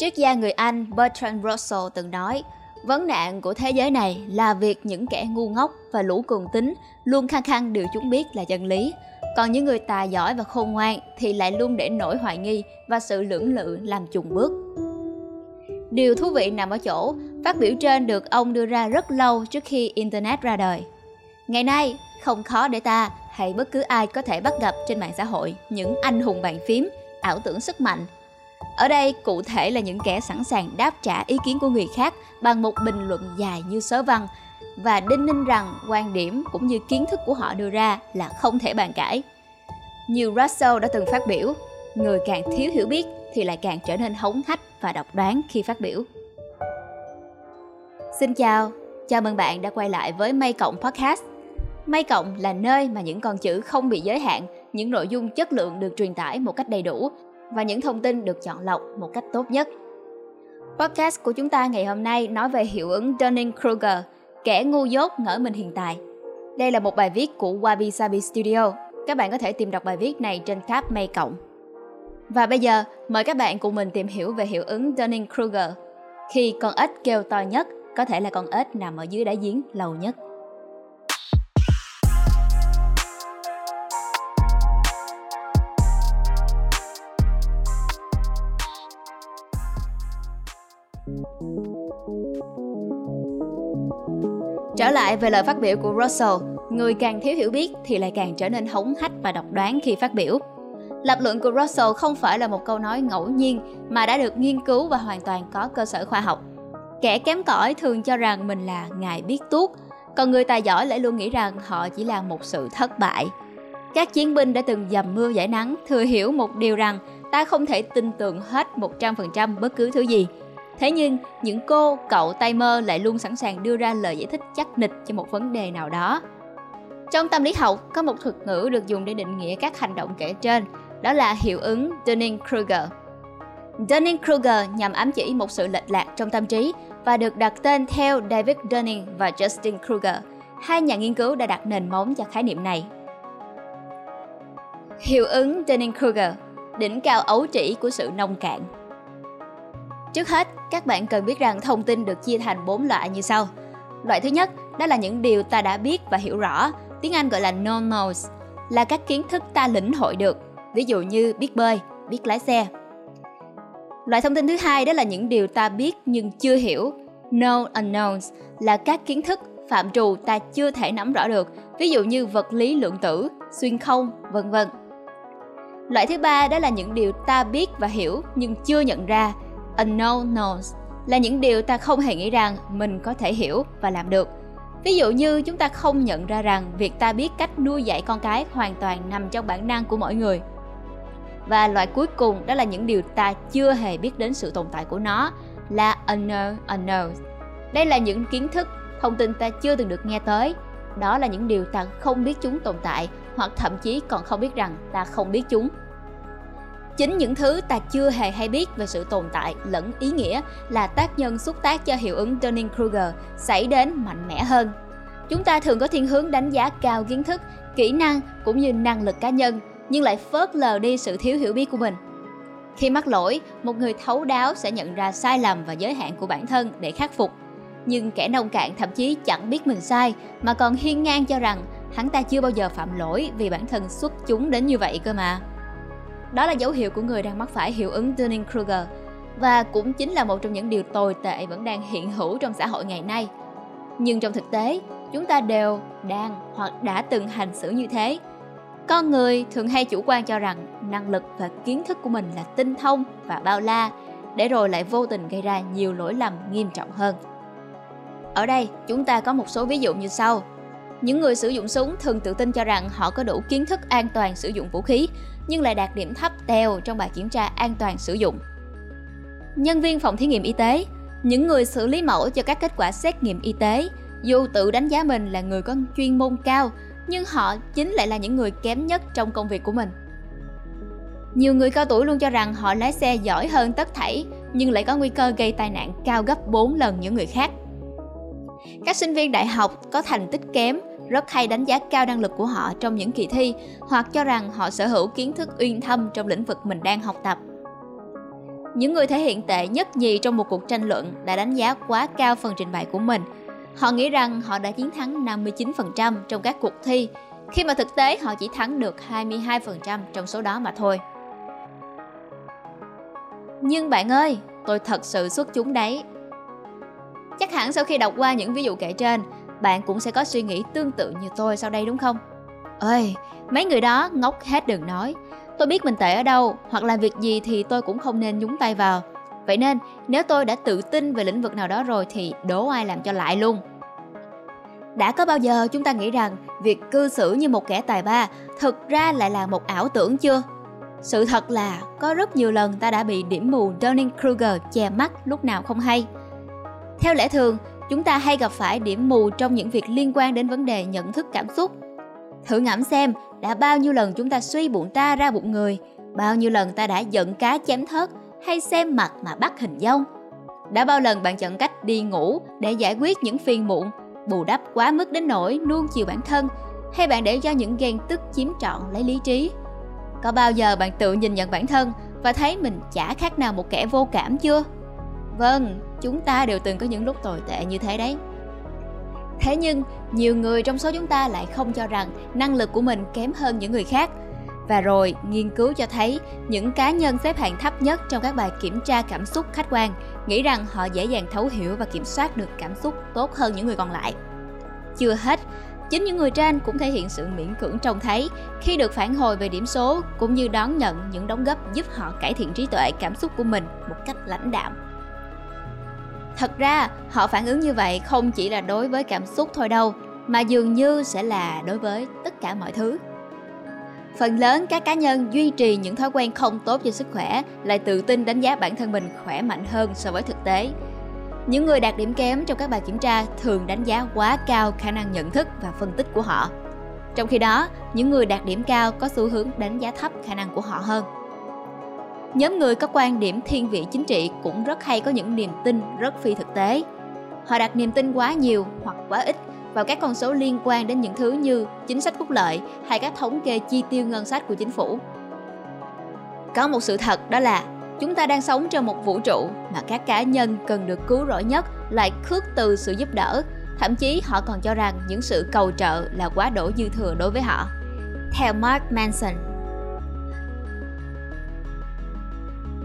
Triết gia người Anh Bertrand Russell từng nói, vấn nạn của thế giới này là việc những kẻ ngu ngốc và lũ cường tính luôn khăng khăng điều chúng biết là chân lý. Còn những người tài giỏi và khôn ngoan thì lại luôn để nổi hoài nghi và sự lưỡng lự làm chùng bước. Điều thú vị nằm ở chỗ, phát biểu trên được ông đưa ra rất lâu trước khi Internet ra đời. Ngày nay, không khó để ta hay bất cứ ai có thể bắt gặp trên mạng xã hội những anh hùng bàn phím, ảo tưởng sức mạnh. Ở đây cụ thể là những kẻ sẵn sàng đáp trả ý kiến của người khác bằng một bình luận dài như sớ văn và đinh ninh rằng quan điểm cũng như kiến thức của họ đưa ra là không thể bàn cãi. Như Russell đã từng phát biểu, người càng thiếu hiểu biết thì lại càng trở nên hống hách và độc đoán khi phát biểu. Xin chào, chào mừng bạn đã quay lại với Mây Cộng Podcast. Mây Cộng là nơi mà những con chữ không bị giới hạn, những nội dung chất lượng được truyền tải một cách đầy đủ và những thông tin được chọn lọc một cách tốt nhất. Podcast của chúng ta ngày hôm nay nói về hiệu ứng Dunning-Kruger, kẻ ngu dốt ngỡ mình hiện tại. Đây là một bài viết của Wabi Sabi Studio. Các bạn có thể tìm đọc bài viết này trên tab Mây Cộng. Và bây giờ, mời các bạn cùng mình tìm hiểu về hiệu ứng Dunning-Kruger. Khi con ếch kêu to nhất, có thể là con ếch nằm ở dưới đáy giếng lâu nhất. Trở lại về lời phát biểu của Russell, người càng thiếu hiểu biết thì lại càng trở nên hống hách và độc đoán khi phát biểu. Lập luận của Russell không phải là một câu nói ngẫu nhiên mà đã được nghiên cứu và hoàn toàn có cơ sở khoa học. Kẻ kém cỏi thường cho rằng mình là ngài biết tuốt, còn người tài giỏi lại luôn nghĩ rằng họ chỉ là một sự thất bại. Các chiến binh đã từng dầm mưa giải nắng thừa hiểu một điều rằng ta không thể tin tưởng hết 100% bất cứ thứ gì. Thế nhưng, những cô, cậu tay mơ lại luôn sẵn sàng đưa ra lời giải thích chắc nịch cho một vấn đề nào đó. Trong tâm lý học, có một thuật ngữ được dùng để định nghĩa các hành động kể trên, đó là hiệu ứng Dunning-Kruger. Dunning-Kruger nhằm ám chỉ một sự lệch lạc trong tâm trí và được đặt tên theo David Dunning và Justin Kruger. Hai nhà nghiên cứu đã đặt nền móng cho khái niệm này. Hiệu ứng Dunning-Kruger, đỉnh cao ấu trĩ của sự nông cạn. Trước hết, các bạn cần biết rằng thông tin được chia thành 4 loại như sau. Loại thứ nhất, đó là những điều ta đã biết và hiểu rõ, tiếng Anh gọi là known knows, là các kiến thức ta lĩnh hội được, ví dụ như biết bơi, biết lái xe. Loại thông tin thứ hai đó là những điều ta biết nhưng chưa hiểu, known unknowns, là các kiến thức phạm trù ta chưa thể nắm rõ được, ví dụ như vật lý lượng tử, xuyên không, vân vân. Loại thứ ba đó là những điều ta biết và hiểu nhưng chưa nhận ra, unknown knowns, là những điều ta không hề nghĩ rằng mình có thể hiểu và làm được. Ví dụ như chúng ta không nhận ra rằng việc ta biết cách nuôi dạy con cái hoàn toàn nằm trong bản năng của mỗi người. Và loại cuối cùng đó là những điều ta chưa hề biết đến sự tồn tại của nó là unknown unknowns. Đây là những kiến thức, thông tin ta chưa từng được nghe tới. Đó là những điều ta không biết chúng tồn tại hoặc thậm chí còn không biết rằng ta không biết chúng. Chính những thứ ta chưa hề hay biết về sự tồn tại lẫn ý nghĩa là tác nhân xúc tác cho hiệu ứng Dunning-Kruger xảy đến mạnh mẽ hơn. Chúng ta thường có thiên hướng đánh giá cao kiến thức, kỹ năng cũng như năng lực cá nhân, nhưng lại phớt lờ đi sự thiếu hiểu biết của mình. Khi mắc lỗi, một người thấu đáo sẽ nhận ra sai lầm và giới hạn của bản thân để khắc phục. Nhưng kẻ nông cạn thậm chí chẳng biết mình sai mà còn hiên ngang cho rằng hắn ta chưa bao giờ phạm lỗi vì bản thân xuất chúng đến như vậy cơ mà. Đó là dấu hiệu của người đang mắc phải hiệu ứng Dunning-Kruger và cũng chính là một trong những điều tồi tệ vẫn đang hiện hữu trong xã hội ngày nay. Nhưng trong thực tế, chúng ta đều đang hoặc đã từng hành xử như thế. Con người thường hay chủ quan cho rằng năng lực và kiến thức của mình là tinh thông và bao la, để rồi lại vô tình gây ra nhiều lỗi lầm nghiêm trọng hơn. Ở đây, chúng ta có một số ví dụ như sau. Những người sử dụng súng thường tự tin cho rằng họ có đủ kiến thức an toàn sử dụng vũ khí, nhưng lại đạt điểm thấp tèo trong bài kiểm tra an toàn sử dụng. Nhân viên phòng thí nghiệm y tế, những người xử lý mẫu cho các kết quả xét nghiệm y tế, dù tự đánh giá mình là người có chuyên môn cao, nhưng họ chính lại là những người kém nhất trong công việc của mình. Nhiều người cao tuổi luôn cho rằng họ lái xe giỏi hơn tất thảy, nhưng lại có nguy cơ gây tai nạn cao gấp 4 lần những người khác. Các sinh viên đại học có thành tích kém rất hay đánh giá cao năng lực của họ trong những kỳ thi hoặc cho rằng họ sở hữu kiến thức uyên thâm trong lĩnh vực mình đang học tập. Những người thể hiện tệ nhất nhì trong một cuộc tranh luận đã đánh giá quá cao phần trình bày của mình. Họ nghĩ rằng họ đã chiến thắng 59% trong các cuộc thi, khi mà thực tế họ chỉ thắng được 22% trong số đó mà thôi. Nhưng bạn ơi, tôi thật sự xuất chúng đấy. Chắc hẳn sau khi đọc qua những ví dụ kể trên, bạn cũng sẽ có suy nghĩ tương tự như tôi sau đây đúng không? Ơi, mấy người đó ngốc hết đừng nói. Tôi biết mình tệ ở đâu, hoặc là việc gì thì tôi cũng không nên nhúng tay vào. Vậy nên, nếu tôi đã tự tin về lĩnh vực nào đó rồi thì đố ai làm cho lại luôn. Đã có bao giờ chúng ta nghĩ rằng việc cư xử như một kẻ tài ba thực ra lại là một ảo tưởng chưa? Sự thật là có rất nhiều lần ta đã bị điểm mù Dunning-Kruger che mắt lúc nào không hay. Theo lẽ thường, chúng ta hay gặp phải điểm mù trong những việc liên quan đến vấn đề nhận thức cảm xúc. Thử ngẫm xem, đã bao nhiêu lần chúng ta suy bụng ta ra bụng người, bao nhiêu lần ta đã giận cá chém thớt hay xem mặt mà bắt hình dông. Đã bao lần bạn chọn cách đi ngủ để giải quyết những phiền muộn, bù đắp quá mức đến nỗi nuông chiều bản thân, hay bạn để cho những ghen tức chiếm trọn lấy lý trí. Có bao giờ bạn tự nhìn nhận bản thân và thấy mình chả khác nào một kẻ vô cảm chưa? Vâng, chúng ta đều từng có những lúc tồi tệ như thế đấy. Thế nhưng, nhiều người trong số chúng ta lại không cho rằng năng lực của mình kém hơn những người khác. Và rồi, nghiên cứu cho thấy những cá nhân xếp hạng thấp nhất trong các bài kiểm tra cảm xúc khách quan nghĩ rằng họ dễ dàng thấu hiểu và kiểm soát được cảm xúc tốt hơn những người còn lại. Chưa hết, chính những người trên cũng thể hiện sự miễn cưỡng trông thấy khi được phản hồi về điểm số cũng như đón nhận những đóng góp giúp họ cải thiện trí tuệ cảm xúc của mình một cách lãnh đạm Thật ra, họ phản ứng như vậy không chỉ là đối với cảm xúc thôi đâu, mà dường như sẽ là đối với tất cả mọi thứ. Phần lớn các cá nhân duy trì những thói quen không tốt cho sức khỏe lại tự tin đánh giá bản thân mình khỏe mạnh hơn so với thực tế. Những người đạt điểm kém trong các bài kiểm tra thường đánh giá quá cao khả năng nhận thức và phân tích của họ. Trong khi đó, những người đạt điểm cao có xu hướng đánh giá thấp khả năng của họ hơn. Nhóm người có quan điểm thiên vị chính trị cũng rất hay có những niềm tin rất phi thực tế. Họ đặt niềm tin quá nhiều hoặc quá ít vào các con số liên quan đến những thứ như chính sách phúc lợi hay các thống kê chi tiêu ngân sách của chính phủ. Có một sự thật đó là chúng ta đang sống trong một vũ trụ mà các cá nhân cần được cứu rỗi nhất lại khước từ sự giúp đỡ, thậm chí họ còn cho rằng những sự cầu trợ là quá đổ dư thừa đối với họ. Theo Mark Manson,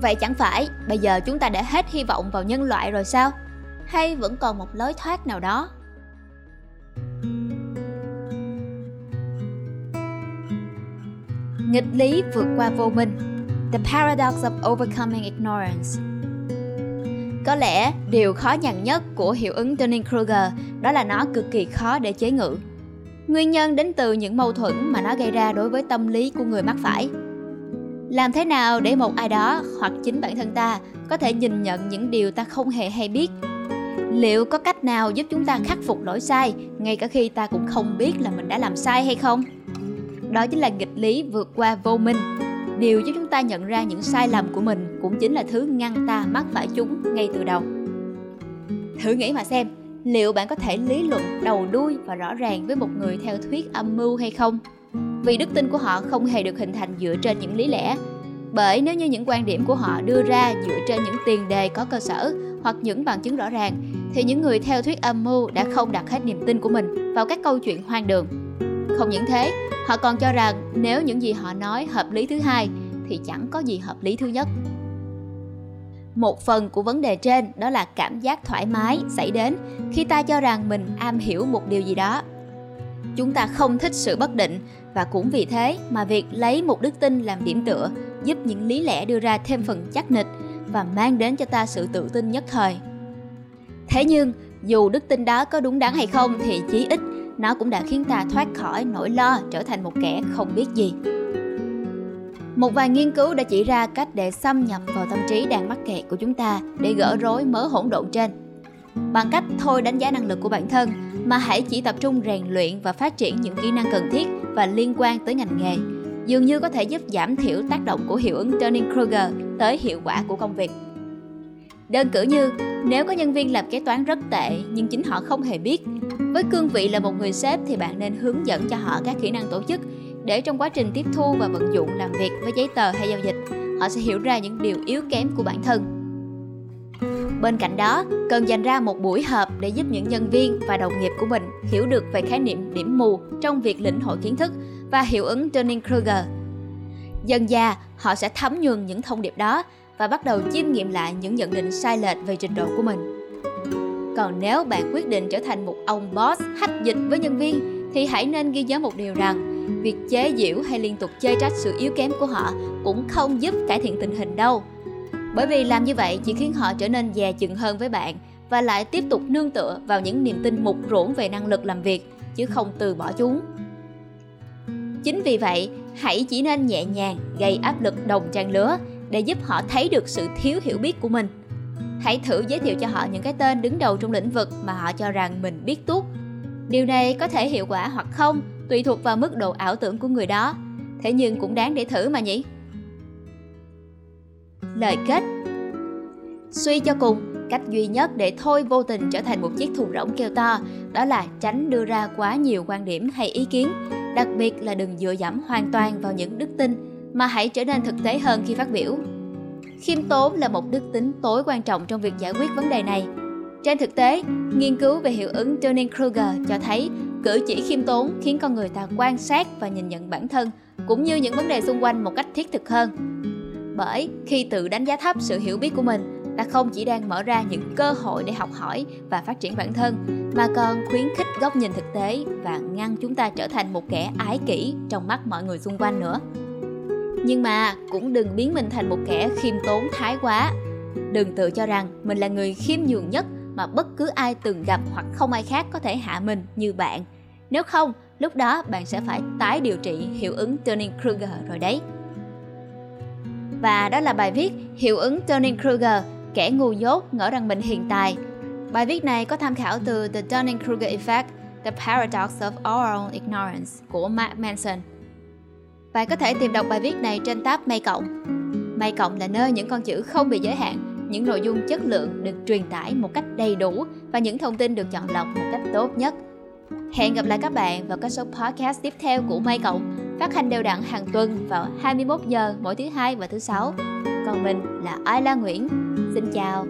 Vậy chẳng phải, bây giờ chúng ta đã hết hy vọng vào nhân loại rồi sao? Hay vẫn còn một lối thoát nào đó? Nghịch lý vượt qua vô minh The Paradox of Overcoming Ignorance Có lẽ điều khó nhằn nhất của hiệu ứng Dunning-Kruger đó là nó cực kỳ khó để chế ngự. Nguyên nhân đến từ những mâu thuẫn mà nó gây ra đối với tâm lý của người mắc phải – làm thế nào để một ai đó hoặc chính bản thân ta có thể nhìn nhận những điều ta không hề hay biết? Liệu có cách nào giúp chúng ta khắc phục lỗi sai ngay cả khi ta cũng không biết là mình đã làm sai hay không? Đó chính là nghịch lý vượt qua vô minh. Điều giúp chúng ta nhận ra những sai lầm của mình cũng chính là thứ ngăn ta mắc phải chúng ngay từ đầu. Thử nghĩ mà xem, liệu bạn có thể lý luận, đầu đuôi và rõ ràng với một người theo thuyết âm mưu hay không? Vì đức tin của họ không hề được hình thành dựa trên những lý lẽ. Bởi nếu như những quan điểm của họ đưa ra dựa trên những tiền đề có cơ sở hoặc những bằng chứng rõ ràng, thì những người theo thuyết âm mưu đã không đặt hết niềm tin của mình vào các câu chuyện hoang đường. Không những thế, họ còn cho rằng nếu những gì họ nói hợp lý thứ hai, thì chẳng có gì hợp lý thứ nhất. Một phần của vấn đề trên đó là cảm giác thoải mái xảy đến khi ta cho rằng mình am hiểu một điều gì đó chúng ta không thích sự bất định. Và cũng vì thế mà việc lấy một đức tin làm điểm tựa, giúp những lý lẽ đưa ra thêm phần chắc nịch và mang đến cho ta sự tự tin nhất thời. Thế nhưng, dù đức tin đó có đúng đắn hay không thì chí ít nó cũng đã khiến ta thoát khỏi nỗi lo trở thành một kẻ không biết gì. Một vài nghiên cứu đã chỉ ra cách để xâm nhập vào tâm trí đang mắc kẹt của chúng ta để gỡ rối mớ hỗn độn trên bằng cách thôi đánh giá năng lực của bản thân mà hãy chỉ tập trung rèn luyện và phát triển những kỹ năng cần thiết và liên quan tới ngành nghề dường như có thể giúp giảm thiểu tác động của hiệu ứng Dunning-Kruger tới hiệu quả của công việc. Đơn cử như, nếu có nhân viên làm kế toán rất tệ nhưng chính họ không hề biết, với cương vị là một người sếp thì bạn nên hướng dẫn cho họ các kỹ năng tổ chức để trong quá trình tiếp thu và vận dụng làm việc với giấy tờ hay giao dịch, họ sẽ hiểu ra những điều yếu kém của bản thân. Bên cạnh đó, cần dành ra một buổi họp để giúp những nhân viên và đồng nghiệp của mình hiểu được về khái niệm điểm mù trong việc lĩnh hội kiến thức và hiệu ứng Dunning-Kruger. Dần già, họ sẽ thấm nhuần những thông điệp đó và bắt đầu chiêm nghiệm lại những nhận định sai lệch về trình độ của mình. Còn nếu bạn quyết định trở thành một ông boss hách dịch với nhân viên thì hãy nên ghi nhớ một điều rằng việc chế giễu hay liên tục chê trách sự yếu kém của họ cũng không giúp cải thiện tình hình đâu. Bởi vì làm như vậy chỉ khiến họ trở nên dè chừng hơn với bạn và lại tiếp tục nương tựa vào những niềm tin mục ruỗng về năng lực làm việc chứ không từ bỏ chúng. Chính vì vậy, hãy chỉ nên nhẹ nhàng gây áp lực đồng trang lứa để giúp họ thấy được sự thiếu hiểu biết của mình. Hãy thử giới thiệu cho họ những cái tên đứng đầu trong lĩnh vực mà họ cho rằng mình biết tốt. Điều này có thể hiệu quả hoặc không, tùy thuộc vào mức độ ảo tưởng của người đó. Thế nhưng cũng đáng để thử mà nhỉ? Lời kết Suy cho cùng, cách duy nhất để thôi vô tình trở thành một chiếc thùng rỗng kêu to đó là tránh đưa ra quá nhiều quan điểm hay ý kiến, đặc biệt là đừng dựa dẫm hoàn toàn vào những đức tin mà hãy trở nên thực tế hơn khi phát biểu. Khiêm tốn là một đức tính tối quan trọng trong việc giải quyết vấn đề này. Trên thực tế, nghiên cứu về hiệu ứng Dunning-Kruger cho thấy cử chỉ khiêm tốn khiến con người ta quan sát và nhìn nhận bản thân cũng như những vấn đề xung quanh một cách thiết thực hơn. Bởi khi tự đánh giá thấp sự hiểu biết của mình, ta không chỉ đang mở ra những cơ hội để học hỏi và phát triển bản thân mà còn khuyến khích góc nhìn thực tế và ngăn chúng ta trở thành một kẻ ái kỷ trong mắt mọi người xung quanh nữa. Nhưng mà cũng đừng biến mình thành một kẻ khiêm tốn thái quá. Đừng tự cho rằng mình là người khiêm nhường nhất mà bất cứ ai từng gặp hoặc không ai khác có thể hạ mình như bạn. Nếu không lúc đó bạn sẽ phải tái điều trị hiệu ứng Dunning-Kruger rồi đấy và đó là bài viết hiệu ứng Dunning-Kruger kẻ ngu dốt ngỡ rằng mình hiện tài bài viết này có tham khảo từ The Dunning-Kruger Effect The Paradox of Our Own Ignorance của Mark Manson bạn có thể tìm đọc bài viết này trên tab May Cộng. May Cộng là nơi những con chữ không bị giới hạn, những nội dung chất lượng được truyền tải một cách đầy đủ và những thông tin được chọn lọc một cách tốt nhất. Hẹn gặp lại các bạn vào các số podcast tiếp theo của May Cộng, phát hành đều đặn hàng tuần vào 21 giờ mỗi thứ hai và thứ sáu. Còn mình là Ayla Nguyễn. Xin chào.